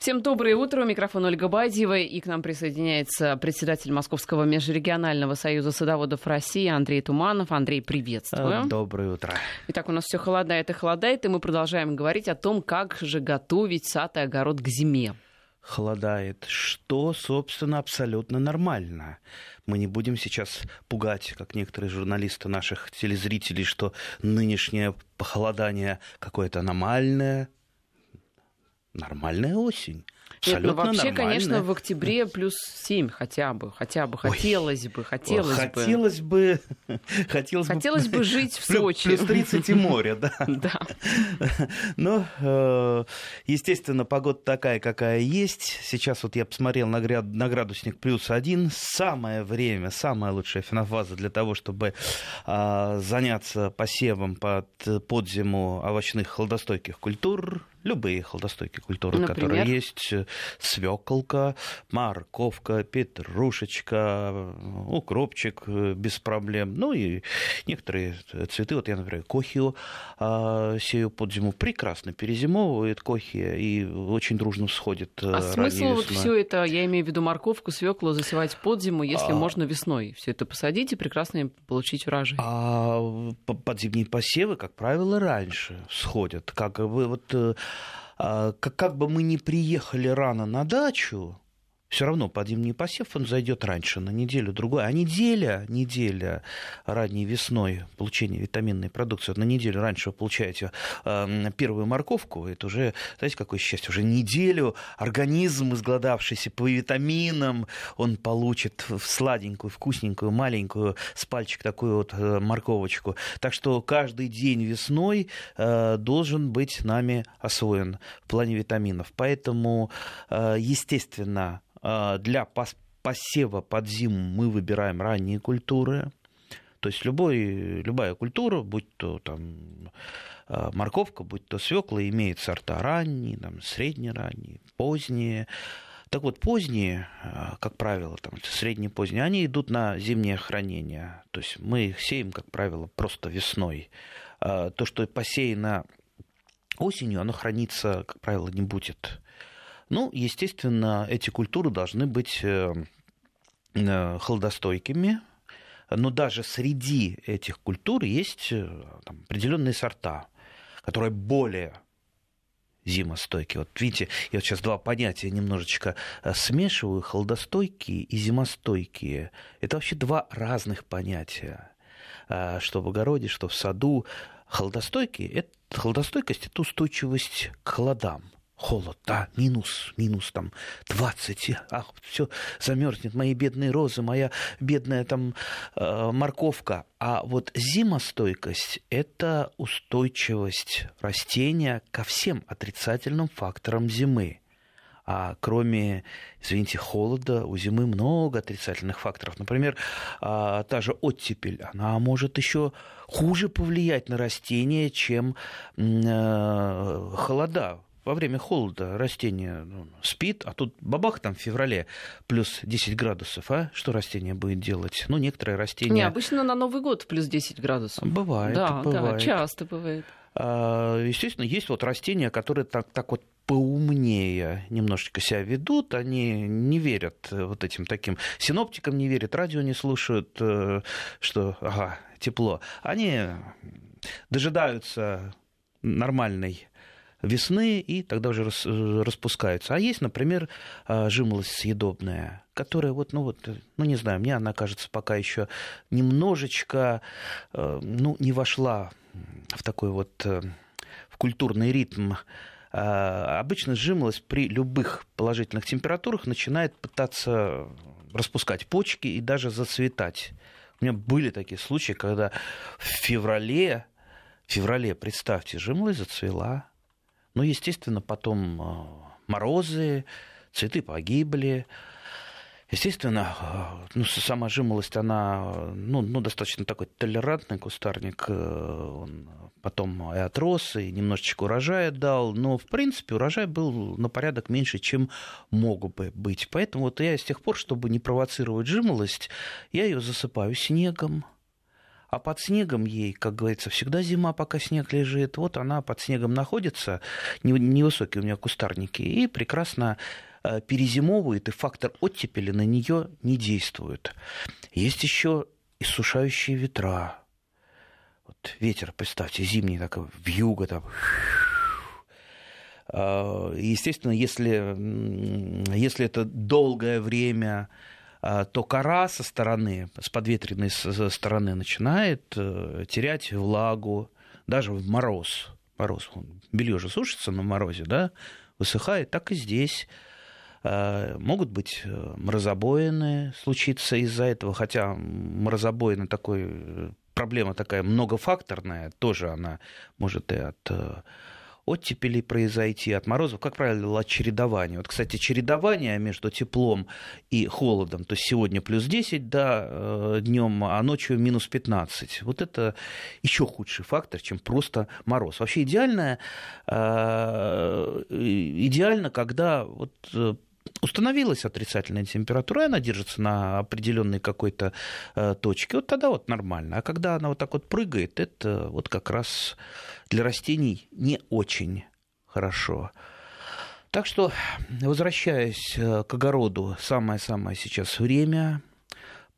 Всем доброе утро. У микрофона Ольга Бадьева. И к нам присоединяется председатель Московского межрегионального союза садоводов России Андрей Туманов. Андрей, приветствую. Доброе утро. Итак, у нас все холодает и холодает, и мы продолжаем говорить о том, как же готовить сад и огород к зиме холодает, что, собственно, абсолютно нормально. Мы не будем сейчас пугать, как некоторые журналисты наших телезрителей, что нынешнее похолодание какое-то аномальное. Нормальная осень. Абсолютно Нет, ну вообще, нормально. конечно, в октябре плюс 7 хотя бы, хотя бы, хотелось Ой, бы, хотелось, хотелось бы. Хотелось бы. Хотелось бы жить в Сочи. Плюс 30 и море, да. Да. Но, э, естественно, погода такая, какая есть. Сейчас вот я посмотрел на градусник плюс один. Самое время, самая лучшая фенофаза для того, чтобы а, заняться посевом под, под зиму овощных холодостойких культур любые холодостойкие культуры, Например? которые есть. Свеколка, морковка, петрушечка, укропчик без проблем. Ну и некоторые цветы, вот я, например, кохио а, сею под зиму, прекрасно перезимовывает кохия и очень дружно всходит А смысл вот все это, я имею в виду морковку, свеклу засевать под зиму, если а... можно весной все это посадить и прекрасно получить урожай? А подзимние посевы, как правило, раньше сходят. Как вы вот э, как, как бы мы ни приехали рано на дачу, все равно под зимний посев он зайдет раньше, на неделю другую. А неделя, неделя ранней весной получения витаминной продукции, вот на неделю раньше вы получаете э, первую морковку, это уже, знаете, какое счастье, уже неделю организм, изгладавшийся по витаминам, он получит в сладенькую, вкусненькую, маленькую с пальчик такую вот э, морковочку. Так что каждый день весной э, должен быть нами освоен в плане витаминов. Поэтому, э, естественно, для посева под зиму мы выбираем ранние культуры. То есть любой, любая культура, будь то там, а, морковка, будь то свекла, имеет сорта ранние, там, среднеранние, поздние. Так вот, поздние, а, как правило, там, средние поздние, они идут на зимнее хранение. То есть мы их сеем, как правило, просто весной. То, что посеяно осенью, оно храниться, как правило, не будет. Ну, естественно, эти культуры должны быть э, э, холодостойкими, но даже среди этих культур есть э, там, определенные сорта, которые более зимостойкие. Вот видите, я вот сейчас два понятия немножечко смешиваю, холодостойкие и зимостойкие. Это вообще два разных понятия. Что в огороде, что в саду. Холодостойкие, это, холодостойкость – это устойчивость к холодам – холод, да, минус, минус там 20, ах, все замерзнет, мои бедные розы, моя бедная там э, морковка. А вот зимостойкость – это устойчивость растения ко всем отрицательным факторам зимы. А кроме, извините, холода, у зимы много отрицательных факторов. Например, а, та же оттепель, она может еще хуже повлиять на растение, чем э, холода во время холода растение ну, спит, а тут бабах там в феврале плюс 10 градусов, а что растение будет делать? Ну, некоторые растения... Не, обычно на Новый год плюс 10 градусов. Бывает, да, бывает. Да, часто бывает. А, естественно, есть вот растения, которые так, так вот поумнее немножечко себя ведут, они не верят вот этим таким синоптикам, не верят, радио не слушают, э, что, ага, тепло. Они дожидаются нормальной весны, и тогда уже э, распускаются. А есть, например, а, жимолость съедобная, которая вот, ну вот, ну не знаю, мне она кажется пока еще немножечко, э, ну, не вошла в такой вот э, в культурный ритм а, обычно жимолость при любых положительных температурах начинает пытаться распускать почки и даже зацветать. У меня были такие случаи, когда в феврале, в феврале, представьте, жимолость зацвела, ну, естественно, потом э, морозы, цветы погибли. Естественно, э, ну, сама жимолость, она ну, ну, достаточно такой толерантный кустарник. Э, он потом и отрос, и немножечко урожая дал. Но, в принципе, урожай был на порядок меньше, чем мог бы быть. Поэтому вот я с тех пор, чтобы не провоцировать жимолость, я ее засыпаю снегом. А под снегом ей, как говорится, всегда зима, пока снег лежит. Вот она под снегом находится, невысокие у меня кустарники, и прекрасно э, перезимовывает, и фактор оттепели на нее не действует. Есть еще иссушающие ветра. Вот ветер, представьте, зимний такой, вьюга там. А, естественно, если, если это долгое время то кора со стороны, с подветренной стороны начинает э, терять влагу, даже в мороз. Мороз, белье же сушится на морозе, да, высыхает, так и здесь. А, могут быть э, морозобоины случиться из-за этого, хотя морозобоины такой, э, проблема такая многофакторная, тоже она может и от оттепели произойти, от морозов, как правило, чередование. Вот, кстати, чередование между теплом и холодом, то есть сегодня плюс 10, да, э, днем, а ночью минус 15. Вот это еще худший фактор, чем просто мороз. Вообще идеально, э, идеально когда вот э, установилась отрицательная температура, и она держится на определенной какой-то э, точке, вот тогда вот нормально. А когда она вот так вот прыгает, это вот как раз для растений не очень хорошо. Так что, возвращаясь э, к огороду, самое-самое сейчас время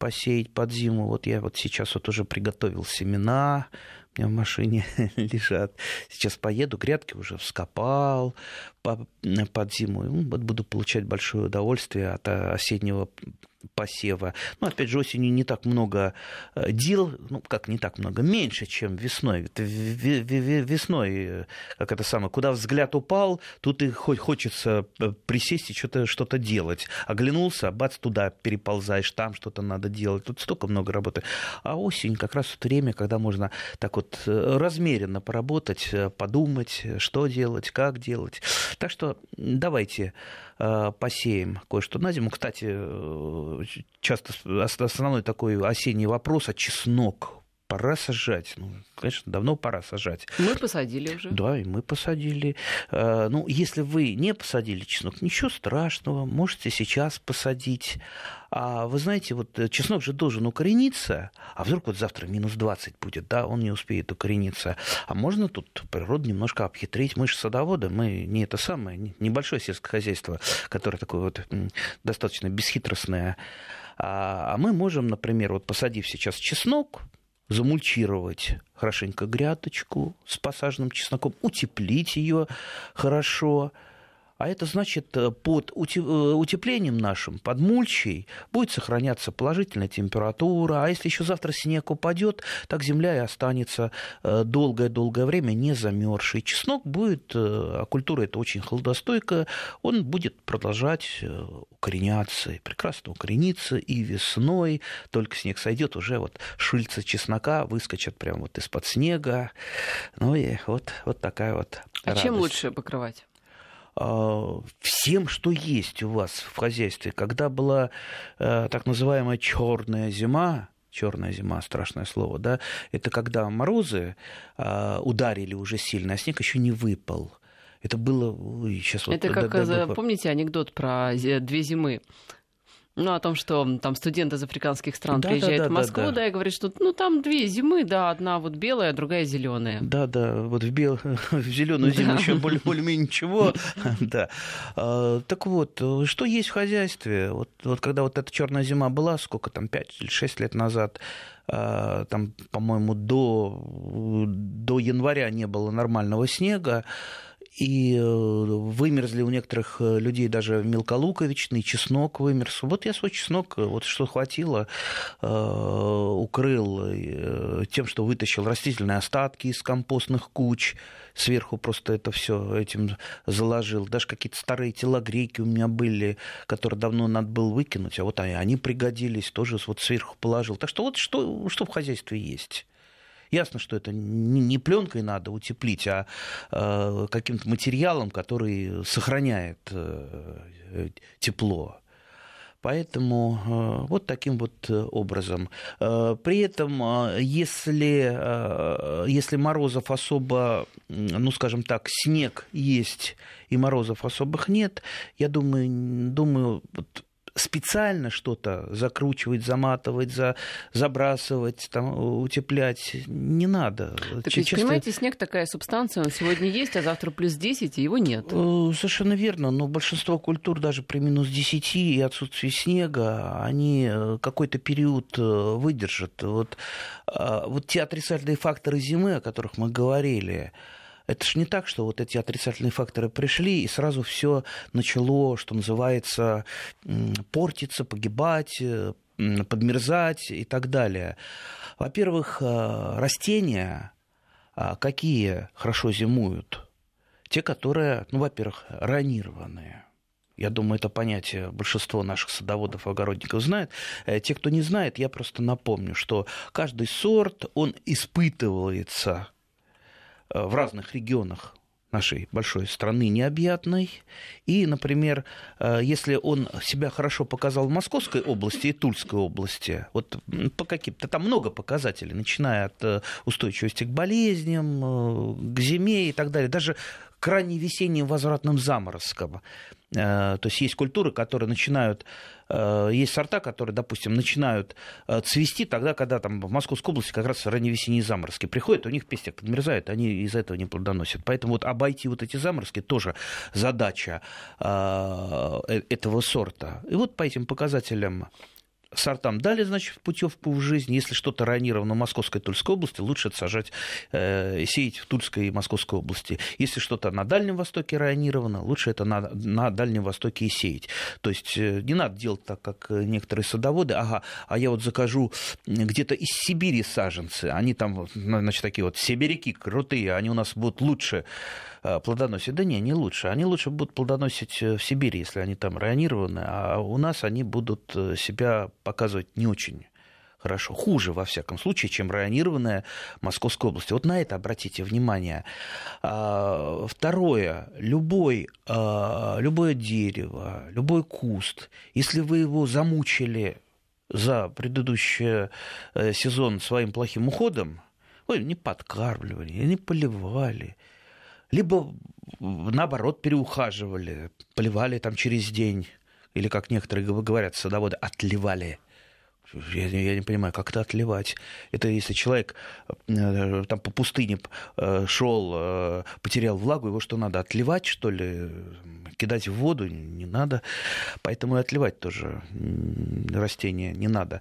посеять под зиму. Вот я вот сейчас вот уже приготовил семена, у меня в машине лежат. Сейчас поеду, грядки уже вскопал под зиму. Вот буду получать большое удовольствие от э, осеннего посева. Ну, опять же, осенью не так много э, дел, ну, как не так много, меньше, чем весной. Весной, э, как это самое, куда взгляд упал, тут и хочется э, присесть и что-то что делать. Оглянулся, бац, туда переползаешь, там что-то надо делать. Тут столько много работы. А осень как раз вот время, когда можно так вот размеренно поработать, подумать, что делать, как делать. Так что давайте посеем кое-что на зиму. Кстати, часто основной такой осенний вопрос, а чеснок пора сажать. Ну, конечно, давно пора сажать. Мы посадили уже. Да, и мы посадили. А, ну, если вы не посадили чеснок, ничего страшного, можете сейчас посадить. А вы знаете, вот чеснок же должен укорениться, а вдруг вот завтра минус 20 будет, да, он не успеет укорениться. А можно тут природу немножко обхитрить. Мы же садоводы, мы не это самое, небольшое сельское хозяйство, которое такое вот достаточно бесхитростное. А, а мы можем, например, вот посадив сейчас чеснок, замульчировать хорошенько грядочку с посаженным чесноком, утеплить ее хорошо – а это значит, э, под э, утеплением нашим, под мульчей, будет сохраняться положительная температура. А если еще завтра снег упадет, так земля и останется э, долгое-долгое время не замерзшей. Чеснок будет, а культура это очень холодостойкая, он будет продолжать укореняться, прекрасно укорениться и весной, только снег сойдет, уже вот шильца чеснока выскочат прямо вот из-под снега. Ну и вот, вот такая вот А радость. чем лучше покрывать? А, всем, что есть у вас в хозяйстве. Когда была э, так называемая черная зима, черная зима, страшное слово, да, это когда морозы а, ударили уже сильно, а снег еще не выпал. Это было... Ой, сейчас это вот, как, да, да, помните анекдот про две зимы? Ну, о том, что там студент из африканских стран да, приезжает да, да, в Москву, да, да. да, и говорит, что ну там две зимы, да, одна вот белая, а другая зеленая. Да, да, вот в, бел... в зеленую зиму еще более, более-менее ничего. Да. А, так вот, что есть в хозяйстве? Вот, вот когда вот эта черная зима была, сколько там, 5 или 6 лет назад, а, там, по-моему, до, до января не было нормального снега, и э, вымерзли у некоторых э, людей даже мелколуковичный, чеснок вымерз. Вот я свой чеснок, э, вот что хватило, укрыл тем, что вытащил растительные остатки из компостных куч, сверху просто это все этим заложил. Даже какие-то старые телогрейки у меня были, которые давно надо было выкинуть, а вот они, они пригодились, тоже вот сверху положил. Так что вот что, что в хозяйстве есть. Ясно, что это не пленкой надо утеплить, а э, каким-то материалом, который сохраняет э, тепло. Поэтому э, вот таким вот образом. При этом, если, если морозов особо, ну, скажем так, снег есть и морозов особых нет, я думаю, думаю вот специально что-то закручивать, заматывать, за, забрасывать, там, утеплять не надо. Так ведь, понимаете, снег такая субстанция, он сегодня есть, а завтра плюс 10, и его нет. Э, совершенно верно, но большинство культур даже при минус 10 и отсутствии снега, они э, какой-то период э, выдержат. Вот, вот те отрицательные факторы зимы, о которых мы говорили, это же не так, что вот эти отрицательные факторы пришли, и сразу все начало, что называется, портиться, погибать, э, подмерзать и так далее. Во-первых, э, растения, а, какие хорошо зимуют? Те, которые, ну, во-первых, ранированные. Я думаю, это понятие большинство наших садоводов, огородников знает. Э, те, кто не знает, я просто напомню, что каждый сорт, он испытывается в разных регионах нашей большой страны необъятной. И, например, э, если он себя хорошо показал в Московской области и Тульской области, вот по каким-то, там много показателей, начиная от э, устойчивости к болезням, к зиме и так далее, даже к ранней весенним возвратным заморозкам. То есть есть культуры, которые начинают Э, есть сорта, которые, допустим, начинают э, цвести тогда, когда там в Московской области как раз ранние весенние заморозки приходят, у них пестик подмерзает, они из-за этого не плодоносят. Поэтому вот обойти вот эти заморозки тоже задача э, этого сорта. И вот по этим показателям сортам дали, значит, путевку в жизнь. Если что-то ранировано в Московской и Тульской области, лучше это сажать, э, сеять в Тульской и Московской области. Если что-то на Дальнем Востоке ранировано, лучше это на, на Дальнем Востоке и сеять. То есть э, не надо делать так, как некоторые садоводы. Ага, а я вот закажу где-то из Сибири саженцы. Они там, значит, такие вот сибиряки крутые, они у нас будут лучше э, плодоносить. Да не, не лучше. Они лучше будут плодоносить э, в Сибири, если они там районированы, а у нас они будут себя показывать не очень хорошо, хуже, во всяком случае, чем районированная Московская область. Вот на это обратите внимание. А, второе. Любой, а, любое дерево, любой куст, если вы его замучили за предыдущий э, сезон своим плохим уходом, вы не подкармливали, не поливали, либо наоборот переухаживали, поливали там через день, или, как некоторые говорят, садоводы, отливали. Я, я не понимаю, как это отливать. Это если человек э, там по пустыне э, шел, э, потерял влагу, его что надо отливать, что ли? Кидать в воду не надо. Поэтому и отливать тоже растения не надо.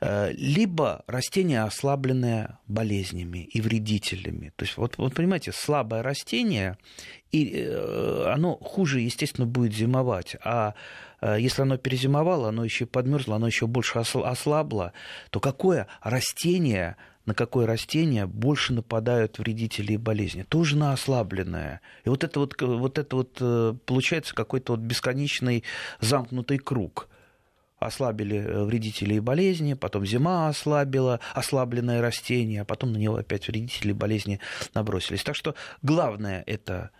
Либо растение, ослабленное болезнями и вредителями. То есть, вот, вот понимаете, слабое растение, и оно хуже, естественно, будет зимовать. А Э, если оно перезимовало, оно еще подмерзло, оно еще больше ослабло, то какое растение, на какое растение больше нападают вредители и болезни? Тоже на ослабленное. И вот это вот, вот, это вот э, получается какой-то вот бесконечный замкнутый круг ослабили э, вредители и болезни, потом зима ослабила ослабленное растение, а потом на него опять вредители и болезни набросились. Так что главное это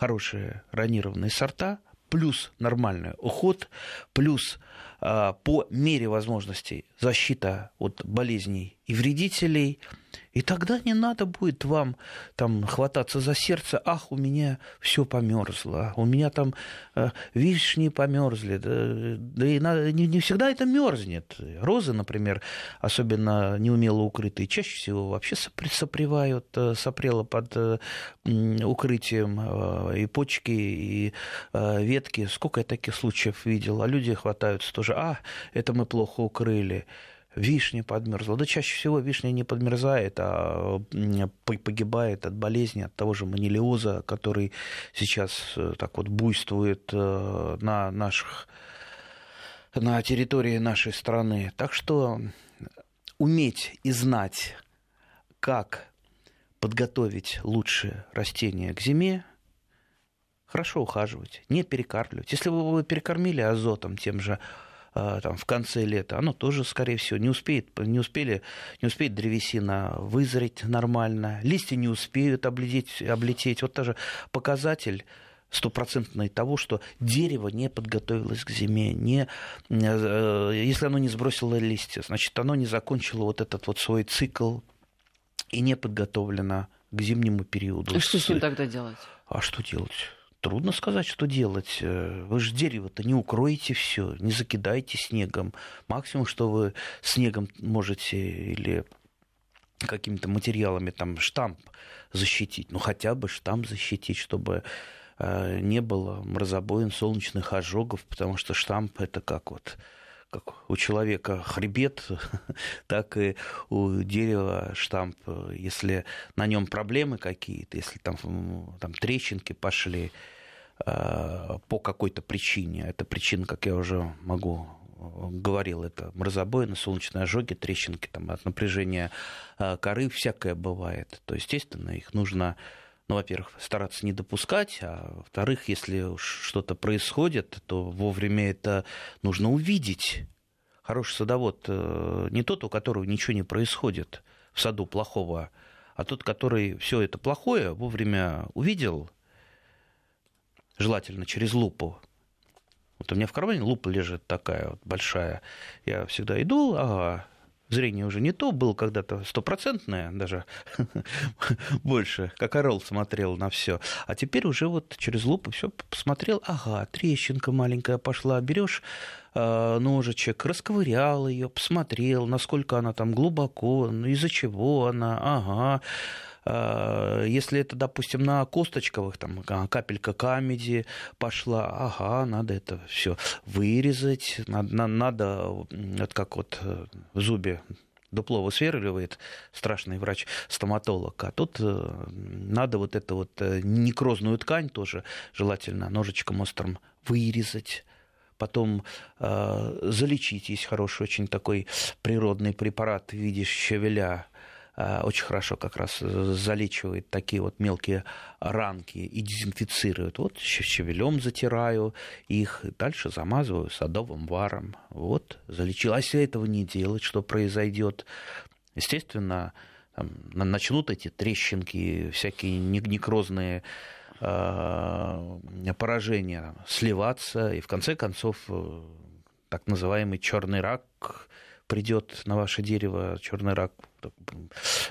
хорошие ранированные сорта – плюс нормальный уход, плюс по мере возможностей защита от болезней и вредителей – и тогда не надо будет вам там хвататься за сердце, ах, у меня все померзло, у меня там э, вишни померзли. Да, да и на, не, не всегда это мерзнет. Розы, например, особенно неумело укрытые, чаще всего вообще сопревают, э, сопрело под э, укрытием э, и почки, и э, ветки. Сколько я таких случаев видел, а люди хватаются тоже, а, это мы плохо укрыли вишня подмерзла. Да чаще всего вишня не подмерзает, а погибает от болезни, от того же манилиоза, который сейчас э, так вот буйствует э, на наших на территории нашей страны. Так что уметь и знать, как подготовить лучшие растения к зиме, хорошо ухаживать, не перекармливать. Если вы его перекормили азотом тем же а, там, в конце лета, оно тоже, скорее всего, не успеет, не успели, не успеет древесина вызреть нормально, листья не успеют облететь, облететь. Вот даже показатель стопроцентный того, что дерево не подготовилось к зиме, не, э, если оно не сбросило листья, значит, оно не закончило вот этот вот свой цикл и не подготовлено к зимнему периоду. А что с ним тогда делать? А что делать? Трудно сказать, что делать. Э, вы же дерево-то не укроете все, не закидайте снегом. Максимум, что вы снегом можете или какими-то материалами там штамп защитить, ну хотя бы штамп защитить, чтобы э, не было мразобоин, солнечных ожогов, потому что штамп это как вот как у человека хребет, так и у дерева штамп. Если на нем проблемы какие-то, если там, там трещинки пошли э, по какой-то причине, эта причина, как я уже могу говорил, это мразобоины, солнечные ожоги, трещинки там, от напряжения э, коры, всякое бывает. То, естественно, их нужно ну, во-первых, стараться не допускать, а во-вторых, если что-то происходит, то вовремя это нужно увидеть. Хороший садовод э, не тот, у которого ничего не происходит в саду плохого, а тот, который все это плохое вовремя увидел, желательно через лупу. Вот у меня в кармане лупа лежит такая вот большая. Я всегда иду, ага, зрение уже не то, было когда-то стопроцентное, даже больше, как орел смотрел на все. А теперь уже вот через лупу все посмотрел, ага, трещинка маленькая пошла, берешь э, ножичек, расковырял ее, посмотрел, насколько она там глубоко, ну, из-за чего она, ага если это, допустим, на косточковых, там капелька камеди пошла, ага, надо это все вырезать, надо, надо это как вот э, в зубе дупло высверливает страшный врач-стоматолог, а тут э, надо вот эту вот э, некрозную ткань тоже желательно ножичком острым вырезать, потом э, залечить. Есть хороший очень такой природный препарат в виде щавеля, Э, очень хорошо как раз залечивает такие вот мелкие ранки и дезинфицирует. Вот щавелем затираю их, дальше замазываю садовым варом. Вот, залечил. А если этого не делать, что произойдет? Естественно, там, начнут эти трещинки, всякие некрозные э, поражения сливаться, и в конце концов э, так называемый черный рак придет на ваше дерево, черный рак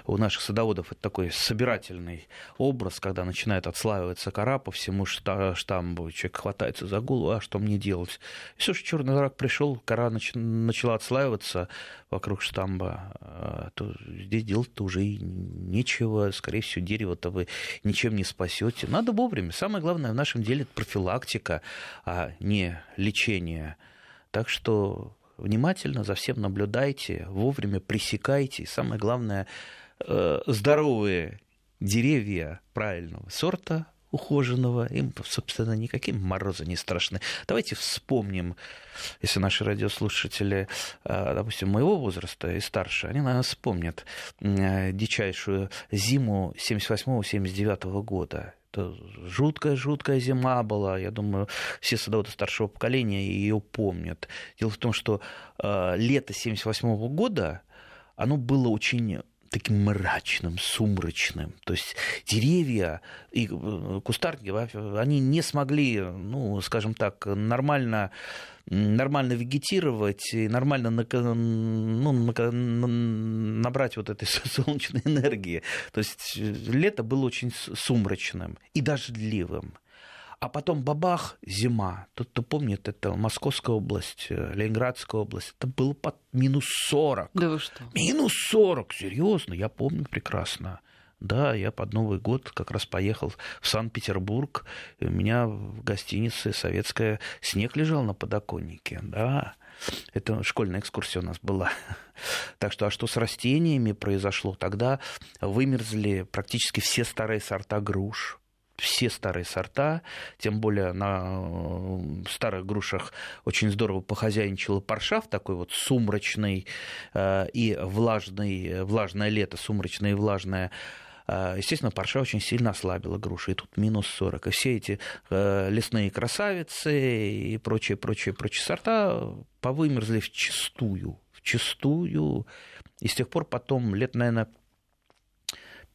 у наших садоводов это такой собирательный образ, когда начинает отслаиваться кора по всему штамбу, человек хватается за голову, а что мне делать? Все же черный рак пришел, кора начала отслаиваться вокруг штамба, а, то здесь делать-то уже нечего, скорее всего, дерево-то вы ничем не спасете. Надо вовремя. Самое главное в нашем деле это профилактика, а не лечение. Так что внимательно за всем наблюдайте, вовремя пресекайте. И самое главное, э, здоровые деревья правильного сорта, ухоженного, им, собственно, никаким морозы не страшны. Давайте вспомним, если наши радиослушатели, э, допустим, моего возраста и старше, они, наверное, вспомнят э, дичайшую зиму 78-79 года. Это жуткая-жуткая зима была. Я думаю, все садоводы старшего поколения ее помнят. Дело в том, что э, лето 1978 года, оно было очень таким мрачным, сумрачным. То есть деревья и э, кустарники, они не смогли, ну, скажем так, нормально нормально вегетировать и нормально ну, набрать вот этой солнечной энергии. То есть э, лето было очень сумрачным и дождливым. А потом бабах, зима. Тот, кто помнит, это Московская область, э, Ленинградская область. Это было под минус 40. Да вы что? Минус 40, серьезно, я помню прекрасно. Да, я под Новый год как раз поехал в Санкт-Петербург. У меня в гостинице советская снег лежал на подоконнике. Да, это школьная экскурсия у нас была. Так что, а что с растениями произошло? Тогда вымерзли практически все старые сорта груш все старые сорта, тем более на э, старых грушах очень здорово похозяйничала паршав, такой вот сумрачный э, и влажный, влажное лето, сумрачное и влажное а, естественно, парша очень сильно ослабила груши, и тут минус 40. И все эти э, лесные красавицы и прочие, прочие, прочие сорта повымерзли в чистую, в чистую. И с тех пор потом лет, наверное,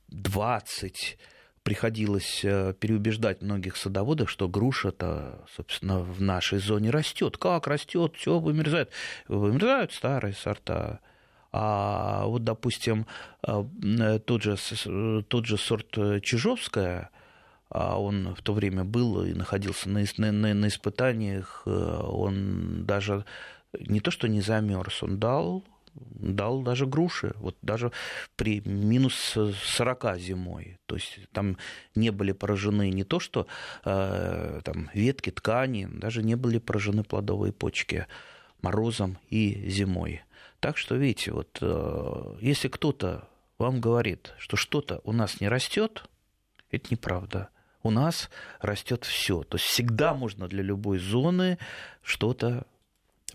20 приходилось э, переубеждать многих садоводов, что груша-то, собственно, в нашей зоне растет. Как растет, все вымерзает. Вымерзают старые сорта. А вот, допустим, э, тот же, тот же сорт Чижовская, а он в то время был и находился на, на, на испытаниях, э, он даже не то что не замерз, он дал дал даже груши, вот даже при минус 40 зимой. То есть там не были поражены не то, что э, там, ветки, ткани, даже не были поражены плодовые почки морозом и зимой. Так что, видите, вот э, если кто-то вам говорит, что что-то у нас не растет, это неправда. У нас растет все. То есть всегда можно для любой зоны что-то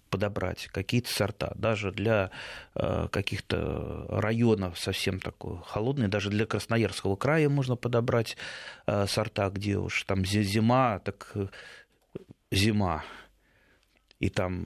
подобрать какие-то сорта, даже для э, каких-то районов совсем такой холодный, даже для Красноярского края можно подобрать э, сорта, где уж там зима, так э, зима, и там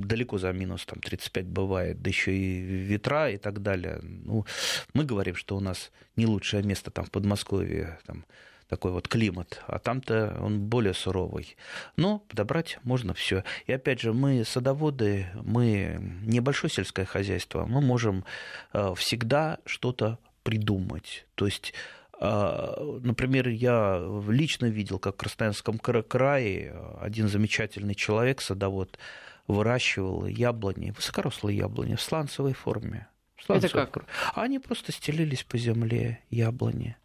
далеко за минус там, 35 бывает, да еще и ветра и так далее. Ну, мы говорим, что у нас не лучшее место там в Подмосковье, там, такой вот климат, а там-то он более суровый. Но подобрать можно все. И опять же, мы садоводы, мы небольшое сельское хозяйство, мы можем э, всегда что-то придумать. То есть э, Например, я лично видел, как в Красноярском крае один замечательный человек, садовод, выращивал яблони, высокорослые яблони в сланцевой форме. Сланцевой Это как? Они просто стелились по земле, яблони.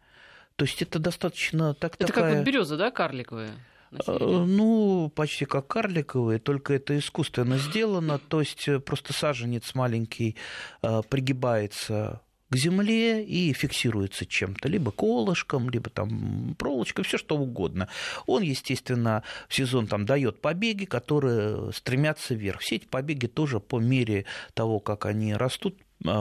То есть это достаточно так Это такая... как вот береза, да, карликовая? Э, ну, почти как карликовые, только это искусственно сделано, то есть э, просто саженец маленький э, пригибается к земле и фиксируется чем-то, либо колышком, либо там проволочкой, все что угодно. Он, естественно, в сезон там дает побеги, которые стремятся вверх. Все эти побеги тоже по мере того, как они растут,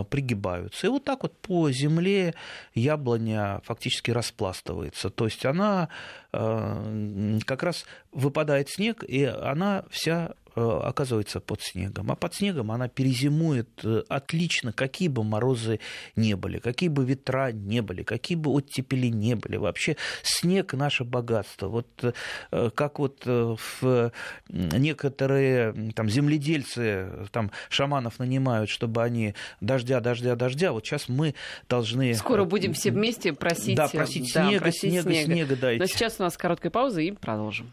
пригибаются. И вот так вот по земле яблоня фактически распластывается. То есть она а, как раз выпадает снег, и она вся оказывается под снегом. А под снегом она перезимует э, отлично, какие бы морозы не были, какие бы ветра не были, какие бы оттепели не были. Вообще снег – наше богатство. Вот э, как вот в некоторые там, земледельцы, там, шаманов нанимают, чтобы они дождя, дождя, дождя, вот сейчас мы должны... Скоро будем все вместе просить, да, просить да, снега, просить снега, снега, снега дайте. Но сейчас у нас короткая пауза и продолжим.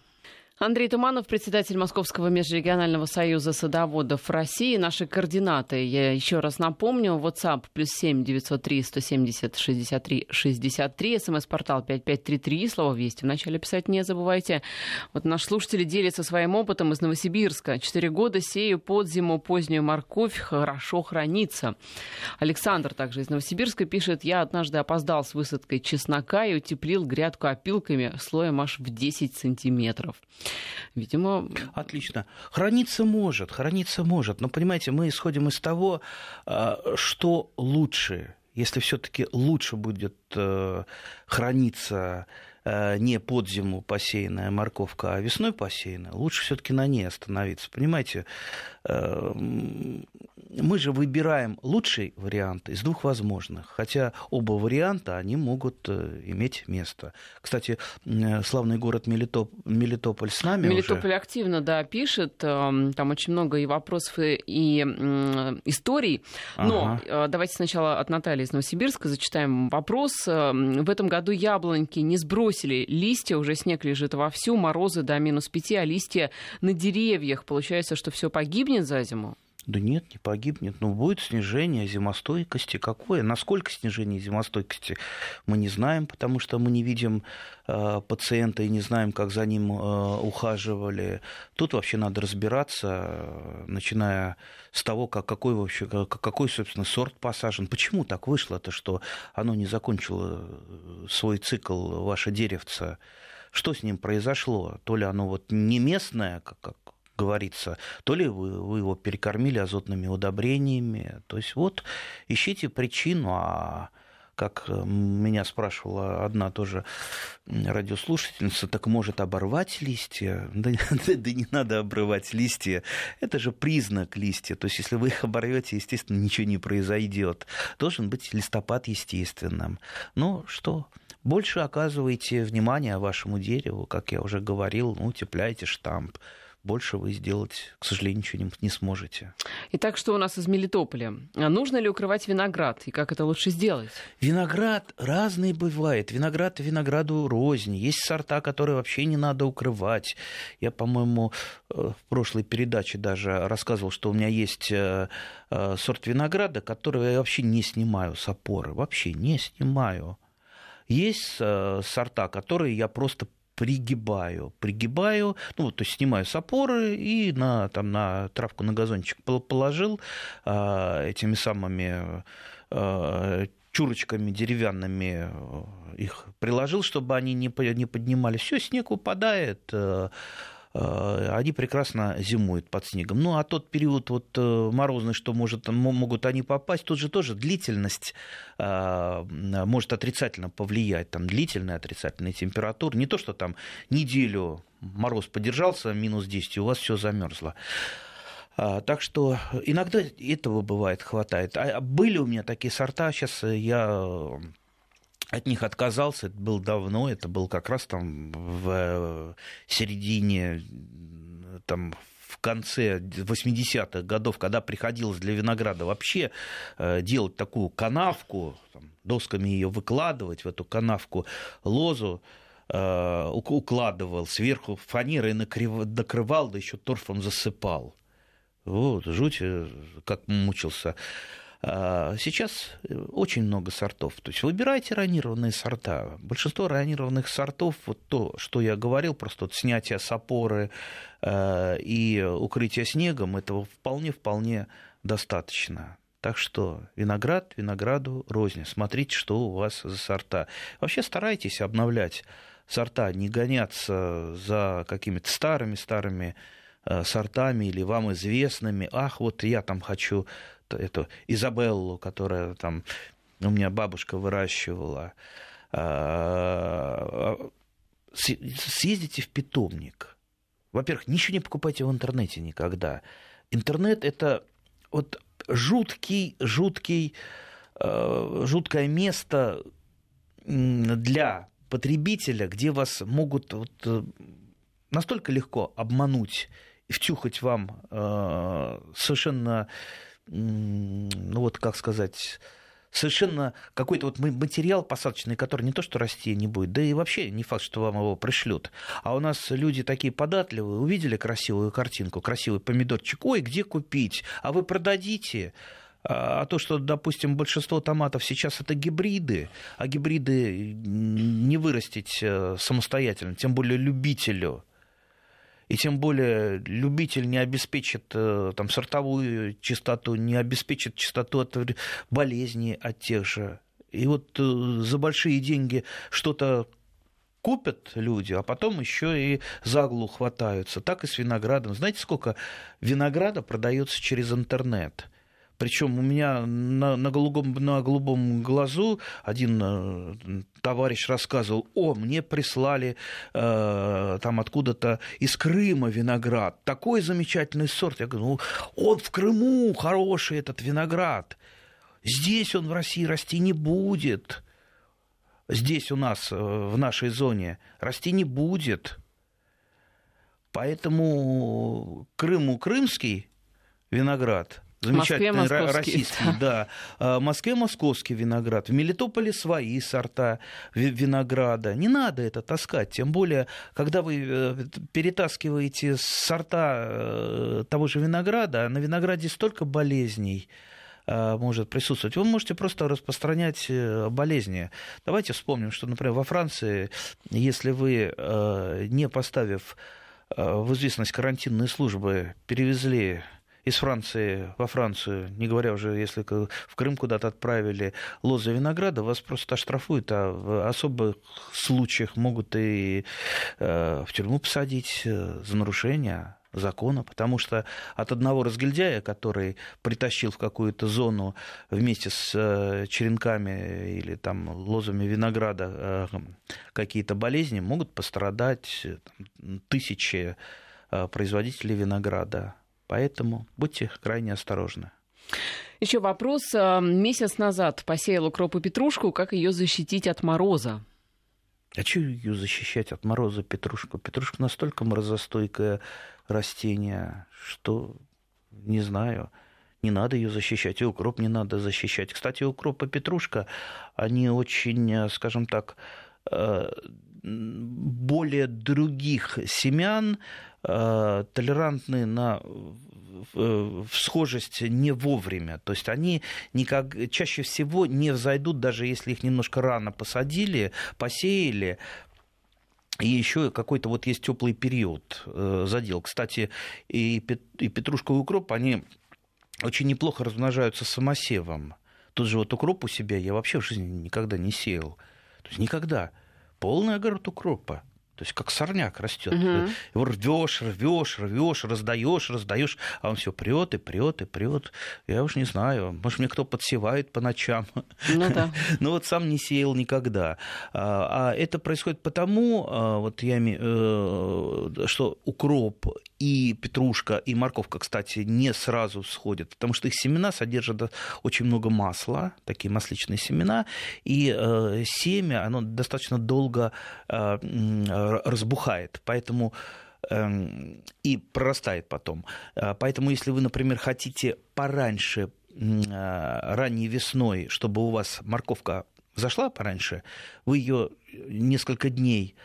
Андрей Туманов, председатель Московского межрегионального союза садоводов России. Наши координаты, я еще раз напомню, WhatsApp плюс семь девятьсот три сто семьдесят шестьдесят три шестьдесят три, смс-портал пять пять три три, слово «Вести» вначале писать не забывайте. Вот наш слушатель делится своим опытом из Новосибирска. Четыре года сею под зиму позднюю морковь, хорошо хранится. Александр также из Новосибирска пишет, я однажды опоздал с высадкой чеснока и утеплил грядку опилками слоем аж в 10 сантиметров. Видимо... Отлично. Храниться может, храниться может. Но, понимаете, мы исходим из того, а, что лучше. Если все-таки лучше будет э, храниться э, не под зиму посеянная морковка, а весной посеянная, лучше все-таки на ней остановиться. Понимаете, э, мы же выбираем лучший вариант из двух возможных, хотя оба варианта, они могут э, иметь место. Кстати, э, славный город Мелитоп... Мелитополь с нами Мелитополь уже. активно, да, пишет, эм, там очень много и вопросов, и историй, но ага. Э, давайте сначала от Натальи из Новосибирска зачитаем вопрос. В этом году яблоньки не сбросили листья, уже снег лежит вовсю, морозы до минус пяти, а листья на деревьях. Получается, что все погибнет за зиму? Да нет, не погибнет. Но будет снижение зимостойкости. Какое? Насколько снижение зимостойкости, мы не знаем, потому что мы не видим э, пациента и не знаем, как за ним э, ухаживали. Тут вообще надо разбираться, э, начиная с того, как, какой, вообще, какой, собственно, сорт посажен. Почему так вышло-то, что оно не закончило э, свой цикл, ваше деревце? Что с ним произошло? То ли оно вот не местное, как, как говорится, то ли вы, вы его перекормили азотными удобрениями. То есть вот ищите причину, а как э, меня спрашивала одна тоже радиослушательница, так может оборвать листья? Да, да, не надо обрывать листья. Это же признак листья. То есть, если вы их оборвете, естественно, ничего не произойдет. Должен быть листопад естественным. Ну что, больше оказывайте внимание вашему дереву, как я уже говорил, ну, утепляйте штамп больше вы сделать, к сожалению, ничего не, не сможете. Итак, что у нас из Мелитополя? А нужно ли укрывать виноград? И как это лучше сделать? Виноград разный бывает. Виноград винограду рознь. Есть сорта, которые вообще не надо укрывать. Я, по-моему, э, в прошлой передаче даже рассказывал, что у меня есть э, э, сорт винограда, который я вообще не снимаю с опоры. Вообще не снимаю. Есть сорта, которые я просто пригибаю, пригибаю, ну, то есть снимаю с опоры и на, там, на травку, на газончик положил а, этими самыми а, чурочками деревянными их приложил, чтобы они не, не поднимались. Все, снег упадает, э, Э, они прекрасно зимуют под снегом. Ну, а тот период вот э, морозный, что может, могут они попасть, тут же тоже длительность э, может отрицательно повлиять, там длительная отрицательная температура, не то, что там неделю мороз подержался, минус 10, у вас все замерзло. Так что иногда этого бывает хватает. А были у меня такие сорта, сейчас я от них отказался, это было давно, это был как раз там в э, середине, там, в конце 80-х годов, когда приходилось для винограда вообще э, делать такую канавку, там, досками ее выкладывать в эту канавку лозу, э, укладывал сверху фанерой накрывал, да еще торфом засыпал. Вот, жуть, как мучился. А, сейчас э, очень много сортов. То есть выбирайте ранированные сорта. Большинство ранированных сортов, вот то, что я говорил, просто вот снятие с опоры э, и укрытие снегом, этого вполне-вполне достаточно. Так что виноград, винограду розни. Смотрите, что у вас за сорта. Вообще старайтесь обновлять сорта, не гоняться за какими-то старыми-старыми э, сортами или вам известными. Ах, вот я там хочу эту Изабеллу, которая там у меня бабушка выращивала. А, съездите в питомник. Во-первых, ничего не покупайте в интернете никогда. Интернет это вот жуткий, жуткий, а, жуткое место для потребителя, где вас могут вот э, настолько легко обмануть и втюхать вам э, совершенно ну вот как сказать, совершенно какой-то вот материал посадочный, который не то что расти не будет, да и вообще не факт, что вам его пришлют. А у нас люди такие податливые, увидели красивую картинку, красивый помидорчик, ой, где купить? А вы продадите? А, а то, что, допустим, большинство томатов сейчас это гибриды, а гибриды не вырастить э, самостоятельно, тем более любителю – и тем более любитель не обеспечит э, там, сортовую чистоту, не обеспечит чистоту от болезней от тех же. И вот э, за большие деньги что-то купят люди, а потом еще и за углу хватаются. Так и с виноградом. Знаете, сколько винограда продается через интернет? Причем у меня на, на, голубом, на голубом глазу один э, товарищ рассказывал, о, мне прислали э, там откуда-то из Крыма виноград, такой замечательный сорт. Я говорю, ну, он в Крыму хороший этот виноград. Здесь он в России расти не будет. Здесь у нас, э, в нашей зоне, расти не будет. Поэтому Крыму крымский виноград – замечательный российский, да. да. А, в Москве московский виноград, в Мелитополе свои сорта винограда. Не надо это таскать, тем более, когда вы э, перетаскиваете сорта э, того же винограда, на винограде столько болезней э, может присутствовать. Вы можете просто распространять болезни. Давайте вспомним, что, например, во Франции, если вы, не поставив в известность карантинные службы, перевезли из Франции во Францию, не говоря уже, если в Крым куда-то отправили лозы винограда, вас просто оштрафуют, а в особых случаях могут и э, в тюрьму посадить э, за нарушение закона, потому что от одного разгильдяя, который притащил в какую-то зону вместе с э, черенками или там лозами винограда какие-то болезни, могут пострадать тысячи производителей винограда. Поэтому будьте крайне осторожны. Еще вопрос. Месяц назад посеял укроп и петрушку. Как ее защитить от мороза? А что ее защищать от мороза петрушку? Петрушка настолько морозостойкое растение, что не знаю. Не надо ее защищать, и укроп не надо защищать. Кстати, укроп и петрушка, они очень, скажем так, э, более других семян э, толерантны на в схожесть не вовремя. То есть они никак, чаще всего не взойдут, даже если их немножко рано посадили, посеяли, и еще какой-то вот есть теплый период э, задел. Кстати, и, и петрушка укроп, они очень неплохо размножаются самосевом. Тут же вот укроп у себя я вообще в жизни никогда не сеял. То есть никогда полный огород укропа. То есть как сорняк растет. Угу. Его рвешь, рвешь, рвешь, раздаешь, раздаешь, а он все прет и прет и прет. Я уж не знаю, может мне кто подсевает по ночам. Ну да. Но вот сам не сеял никогда. А, а это происходит потому, а, вот я, э, что укроп и петрушка, и морковка, кстати, не сразу сходят, потому что их семена содержат очень много масла, такие масличные семена, и э, семя, оно достаточно долго э, разбухает, поэтому эм, и прорастает потом. Э, поэтому, если вы, например, хотите пораньше, ранней весной, чтобы у вас морковка зашла пораньше, вы ее несколько дней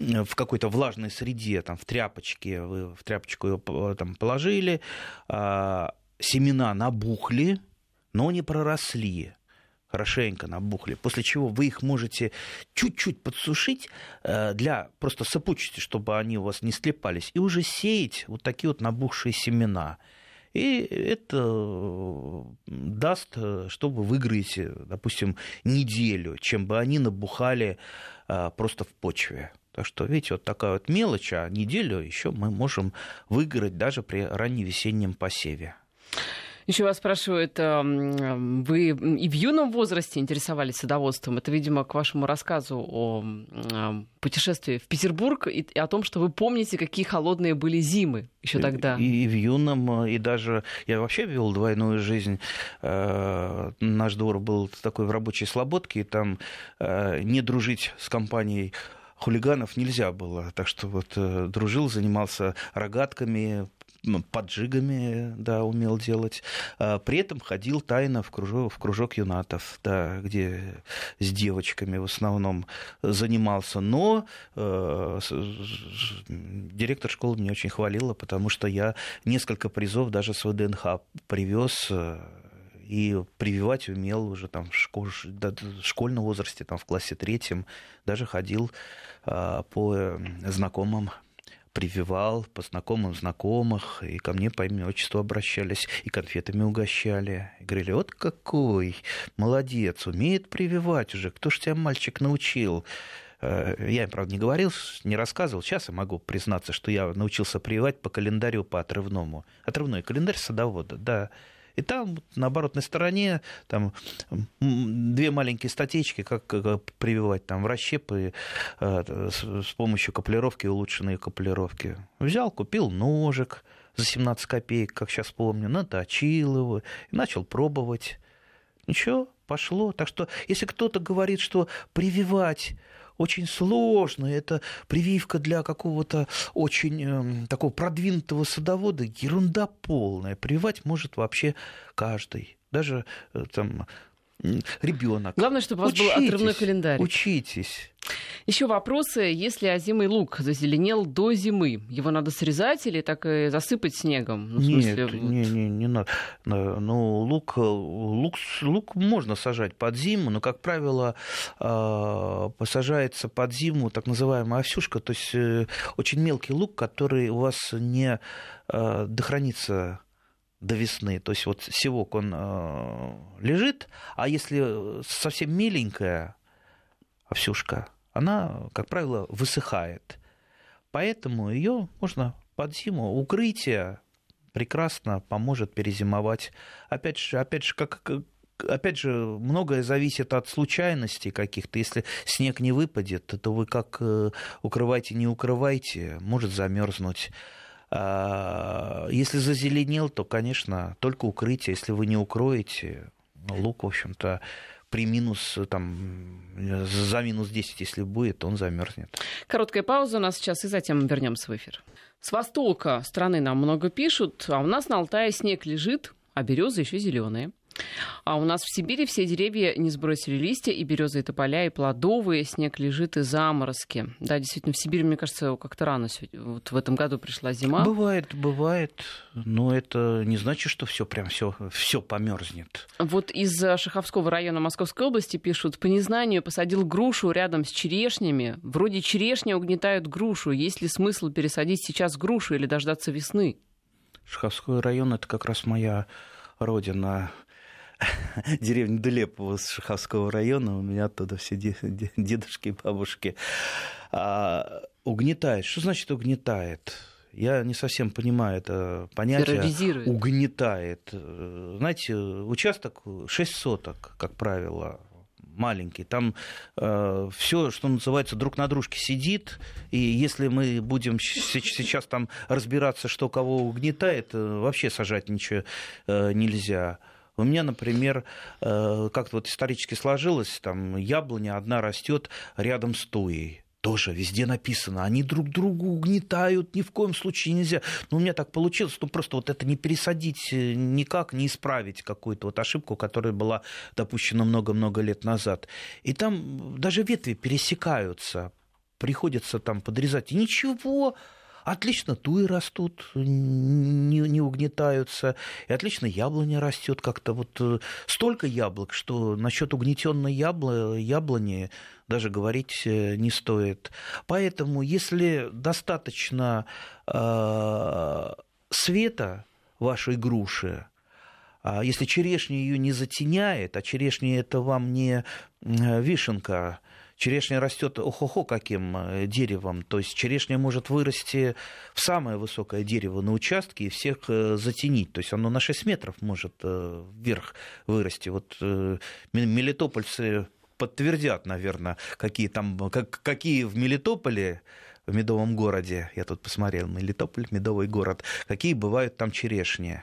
в какой-то влажной среде, там, в тряпочке, вы в тряпочку ее там, положили, а, семена набухли, но не проросли хорошенько набухли, после чего вы их можете чуть-чуть подсушить э, для просто сыпучести, чтобы они у вас не слепались, и уже сеять вот такие вот набухшие семена. И это даст, э, что вы выиграете, допустим, неделю, чем бы они набухали э, просто в почве. Так что, видите, вот такая вот мелочь, а неделю еще мы можем выиграть даже при ранневесеннем посеве. Еще вас спрашивают, эм, вы и в юном возрасте интересовались садоводством? Это, видимо, к вашему рассказу о путешествии в Петербург и о том, что вы помните, какие холодные были зимы еще тогда. И, и в юном, и даже я вообще вел двойную жизнь. Э, наш двор был такой в рабочей слободке, и там э, не дружить с компанией хулиганов нельзя было. Так что вот э, дружил, занимался рогатками, поджигами, да, умел делать. А при этом ходил тайно в кружок, в кружок юнатов, да, где с девочками в основном занимался. Но э, директор школы меня очень хвалила, потому что я несколько призов даже с ВДНХ привез э, и прививать умел уже там в, школ, школьном возрасте, там в классе третьем, даже ходил а, по э, знакомым прививал по знакомым знакомых, и ко мне по имени отчеству обращались, и конфетами угощали. И говорили, вот какой, молодец, умеет прививать уже, кто ж тебя, мальчик, научил? Э, я им, правда, не говорил, не рассказывал. Сейчас я могу признаться, что я научился прививать по календарю по отрывному. Отрывной календарь садовода, да. И там на оборотной стороне там две маленькие статейки, как прививать там вращепы э, с помощью каплировки, улучшенной каплировки. Взял, купил ножик за 17 копеек, как сейчас помню, наточил его и начал пробовать. Ничего, пошло. Так что, если кто-то говорит, что прививать очень сложно. Это прививка для какого-то очень э, такого продвинутого садовода. Ерунда полная. Прививать может вообще каждый. Даже э, там ребенок. Главное, чтобы у вас учитесь, был отрывной календарь. Учитесь. Еще вопросы. Если озимый лук зазеленел до зимы, его надо срезать или так и засыпать снегом? Ну, смысле, Нет, вот... не, не, не надо. Ну, лук, лук, лук можно сажать под зиму, но, как правило, а, посажается под зиму так называемая овсюшка, то есть э, очень мелкий лук, который у вас не дохранится до весны. То есть вот севок он э, лежит, а если совсем миленькая овсюшка, она, как правило, высыхает. Поэтому ее можно под зиму. Укрытие прекрасно поможет перезимовать. Опять же, опять же, как, опять же, многое зависит от случайностей каких-то. Если снег не выпадет, то вы как э, укрывайте, не укрывайте, может замерзнуть. А, если зазеленел, то, конечно, только укрытие. Если вы не укроете, лук, в общем-то, при минус, там, за минус 10, если будет, он замерзнет. Короткая пауза у нас сейчас, и затем вернемся в эфир. С востока страны нам много пишут, а у нас на Алтае снег лежит, а березы еще зеленые. А у нас в Сибири все деревья не сбросили листья, и березы, и тополя, и плодовые, снег лежит, и заморозки. Да, действительно, в Сибири, мне кажется, как-то рано вот в этом году пришла зима. Бывает, бывает, но это не значит, что все прям все, все померзнет. Вот из Шаховского района Московской области пишут, по незнанию посадил грушу рядом с черешнями. Вроде черешня угнетают грушу. Есть ли смысл пересадить сейчас грушу или дождаться весны? Шаховской район это как раз моя родина деревня Дулепово с Шаховского района, у меня оттуда все дедушки и бабушки. А, угнетает. Что значит угнетает? Я не совсем понимаю это понятие. Угнетает. Знаете, участок 6 соток, как правило, маленький. Там э, все, что называется, друг на дружке сидит. И если мы будем сейчас там разбираться, что кого угнетает, э, вообще сажать ничего э, нельзя. У меня, например, э, как-то вот исторически сложилось, там яблоня одна растет рядом с туей тоже везде написано, они друг другу угнетают, ни в коем случае нельзя. Но у меня так получилось, что просто вот это не пересадить э, никак, не исправить какую-то вот ошибку, которая была допущена много-много лет назад. И там даже ветви пересекаются, приходится там подрезать. И ничего, Отлично туи растут, не, не угнетаются, и отлично яблони растет как-то. Вот э, столько яблок, что насчет угнетенной ябло, яблони даже говорить э, не стоит. Поэтому, если достаточно э, света вашей груши, а если черешня ее не затеняет, а черешня это вам не вишенка, Черешня растет охо-хо каким э, деревом, то есть черешня может вырасти в самое высокое дерево на участке и всех э, затенить, то есть оно на 6 метров может э, вверх вырасти. Вот мелитопольцы подтвердят, наверное, какие там, как, какие в Мелитополе в медовом городе, я тут посмотрел, Мелитополь, медовый город, какие бывают там черешни.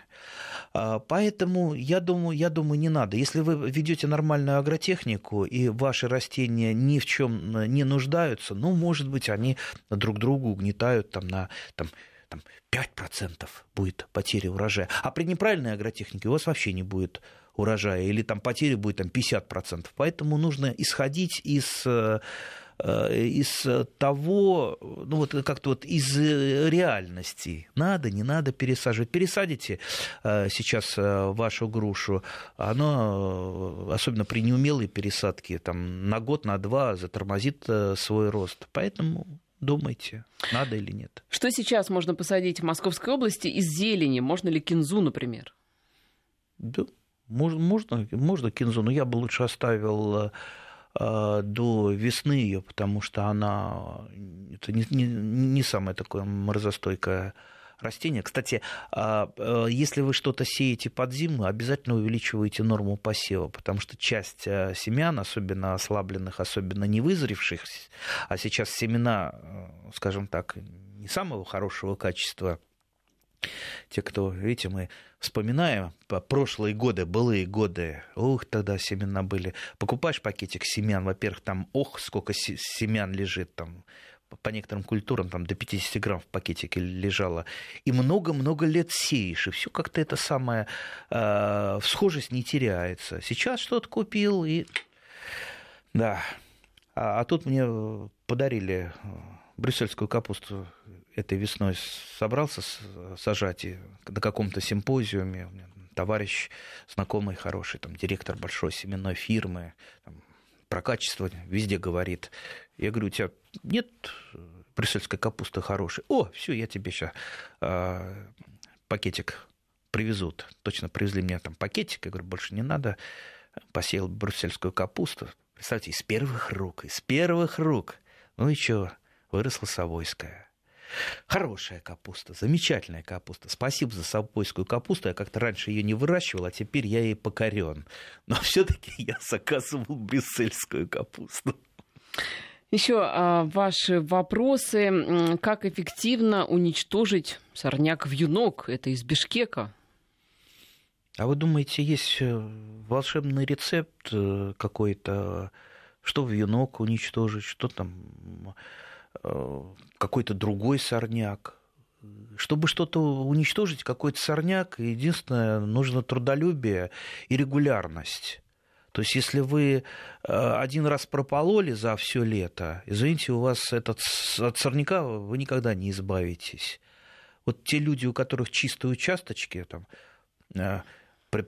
А, поэтому я думаю, я думаю, не надо. Если вы ведете нормальную агротехнику и ваши растения ни в чем не нуждаются, ну, может быть, они друг другу угнетают там на там, там, 5% будет потери урожая. А при неправильной агротехнике у вас вообще не будет урожая, или там потери будет там, 50%. Поэтому нужно исходить из э, Э, из того, ну вот как-то вот из реальности. Надо, не надо пересаживать. Пересадите э, сейчас э, вашу грушу, оно, особенно при неумелой пересадке, там, на год, на два затормозит свой рост. Поэтому думайте, надо или нет. Что сейчас можно посадить в Московской области из зелени? Можно ли кинзу, например? Да, можно, можно, можно кинзу, но я бы лучше оставил Э, до весны ее, потому что она это не, не, не самое такое морозостойкое растение. Кстати, а, э, если вы что-то сеете под зиму, обязательно увеличивайте норму посева, потому что часть э, семян, особенно ослабленных, особенно не вызревших, а сейчас семена, скажем так, не самого хорошего качества, те, кто, видите, мы вспоминаем прошлые годы, былые годы, ух, тогда семена были. Покупаешь пакетик семян, во-первых, там, ох, сколько семян лежит там, по некоторым культурам там до 50 грамм в пакетике лежало, и много-много лет сеешь, и все как-то это самое, э, схожесть не теряется. Сейчас что-то купил, и да. А, а тут мне подарили брюссельскую капусту этой весной собрался сажать на каком-то симпозиуме. Товарищ знакомый, хороший, там, директор большой семенной фирмы, там, про качество везде говорит. Я говорю, у тебя нет брюссельской капусты хорошей? О, все, я тебе сейчас э, пакетик привезут. Точно привезли мне там пакетик. Я говорю, больше не надо. Посеял брюссельскую капусту. Представьте, из первых рук, из первых рук. Ну и что, выросла Савойская. Хорошая капуста, замечательная капуста. Спасибо за сапойскую капусту. Я как-то раньше ее не выращивал, а теперь я ей покорен. Но все-таки я заказывал брюссельскую капусту. Еще а, ваши вопросы. Как эффективно уничтожить сорняк в юнок? Это из Бишкека. А вы думаете, есть э, волшебный рецепт э, какой-то, что в венок уничтожить, что там какой-то другой сорняк? Чтобы что-то уничтожить, какой-то сорняк, единственное, нужно трудолюбие и регулярность. То есть, если вы один раз пропололи за все лето, извините, у вас этот, от сорняка вы никогда не избавитесь. Вот те люди, у которых чистые участочки, там, при,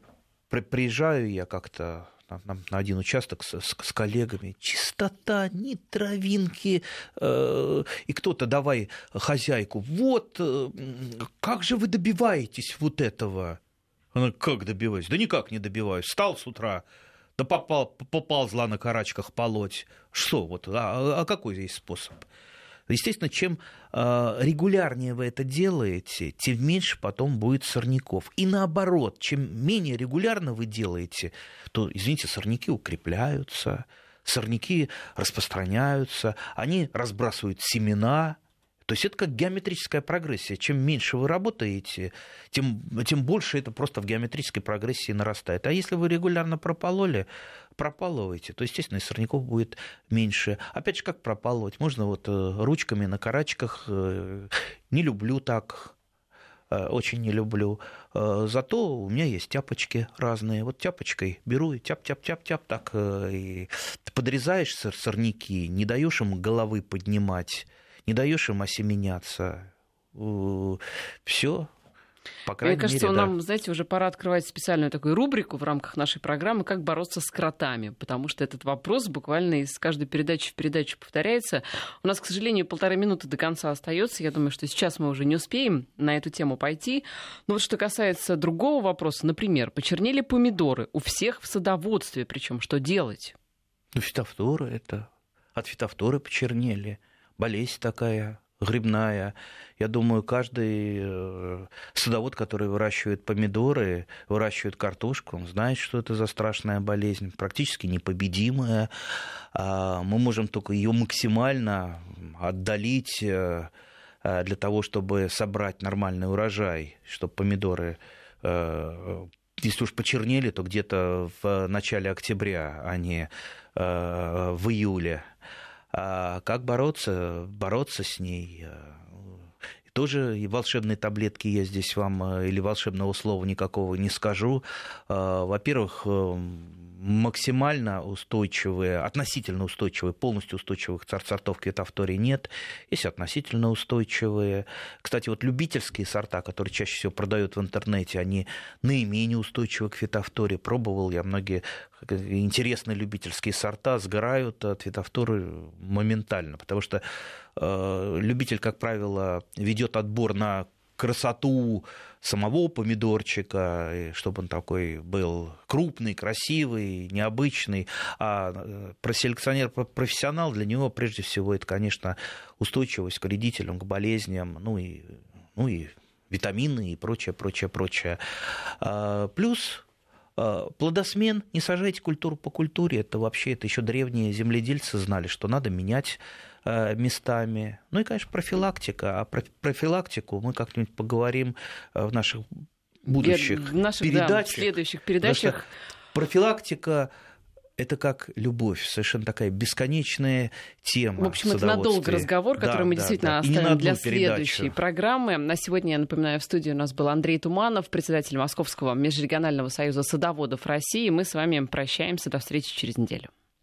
при, приезжаю я как-то на, на, один участок с, с, с коллегами, чистота, ни травинки, э, и кто-то давай хозяйку, вот, э, как же вы добиваетесь вот этого? Она, как добиваюсь? Да никак не добиваюсь. Встал с утра, да попал, поползла на карачках полоть. Что вот, а, а какой здесь способ? Естественно, чем э, регулярнее вы это делаете, тем меньше потом будет сорняков. И наоборот, чем менее регулярно вы делаете, то, извините, сорняки укрепляются, сорняки распространяются, они разбрасывают семена, то есть это как геометрическая прогрессия. Чем меньше вы работаете, тем, тем больше это просто в геометрической прогрессии нарастает. А если вы регулярно пропололи, пропалываете, то, естественно, и сорняков будет меньше. Опять же, как пропалывать? Можно вот э, ручками на карачках. Э, не люблю так э, очень не люблю. Зато у меня есть тяпочки разные. Вот тяпочкой беру и тяп-тяп-тяп-тяп так и подрезаешь сорняки, не даешь им головы поднимать не даешь им осеменяться, все, по крайней Мне кажется, мере, да. нам, знаете, уже пора открывать специальную такую рубрику в рамках нашей программы «Как бороться с кротами», потому что этот вопрос буквально из каждой передачи в передачу повторяется. У нас, к сожалению, полторы минуты до конца остается. Я думаю, что сейчас мы уже не успеем на эту тему пойти. Но вот что касается другого вопроса, например, почернели помидоры у всех в садоводстве, причем что делать? Ну, фитофторы это. От фитофторы почернели болезнь такая грибная. Я думаю, каждый э, садовод, который выращивает помидоры, выращивает картошку, он знает, что это за страшная болезнь, практически непобедимая. А, мы можем только ее максимально отдалить э, э, для того, чтобы собрать нормальный урожай, чтобы помидоры если уж почернели, то где-то в начале октября, а не в июле. А как бороться? Бороться с ней. Э, тоже и волшебной таблетки я здесь вам э, или волшебного слова никакого не скажу. Э, во-первых, максимально устойчивые, относительно устойчивые, полностью устойчивых сортов кветовтории нет. Есть относительно устойчивые. Кстати, вот любительские сорта, которые чаще всего продают в интернете, они наименее устойчивы к фитофтории. Пробовал я многие интересные любительские сорта, сгорают от фитофторы моментально, потому что э, любитель, как правило, ведет отбор на красоту самого помидорчика, чтобы он такой был крупный, красивый, необычный. А э, про селекционер-профессионал для него прежде всего это, конечно, устойчивость к вредителям, к болезням, ну и, ну и витамины и прочее, прочее, прочее. А, плюс а, плодосмен, не сажайте культуру по культуре, это вообще, это еще древние земледельцы знали, что надо менять Э, местами. Ну и, конечно, профилактика. А про профилактику мы как-нибудь поговорим э, в наших будущих в наших, передачах. Да, в следующих передачах. Профилактика это как любовь, совершенно такая бесконечная тема. В общем, это надолго разговор, который да, мы да, действительно да. оставим для следующей передачу. программы. На сегодня, я напоминаю, в студии у нас был Андрей Туманов, председатель Московского межрегионального союза садоводов России. Мы с вами прощаемся. До встречи через неделю.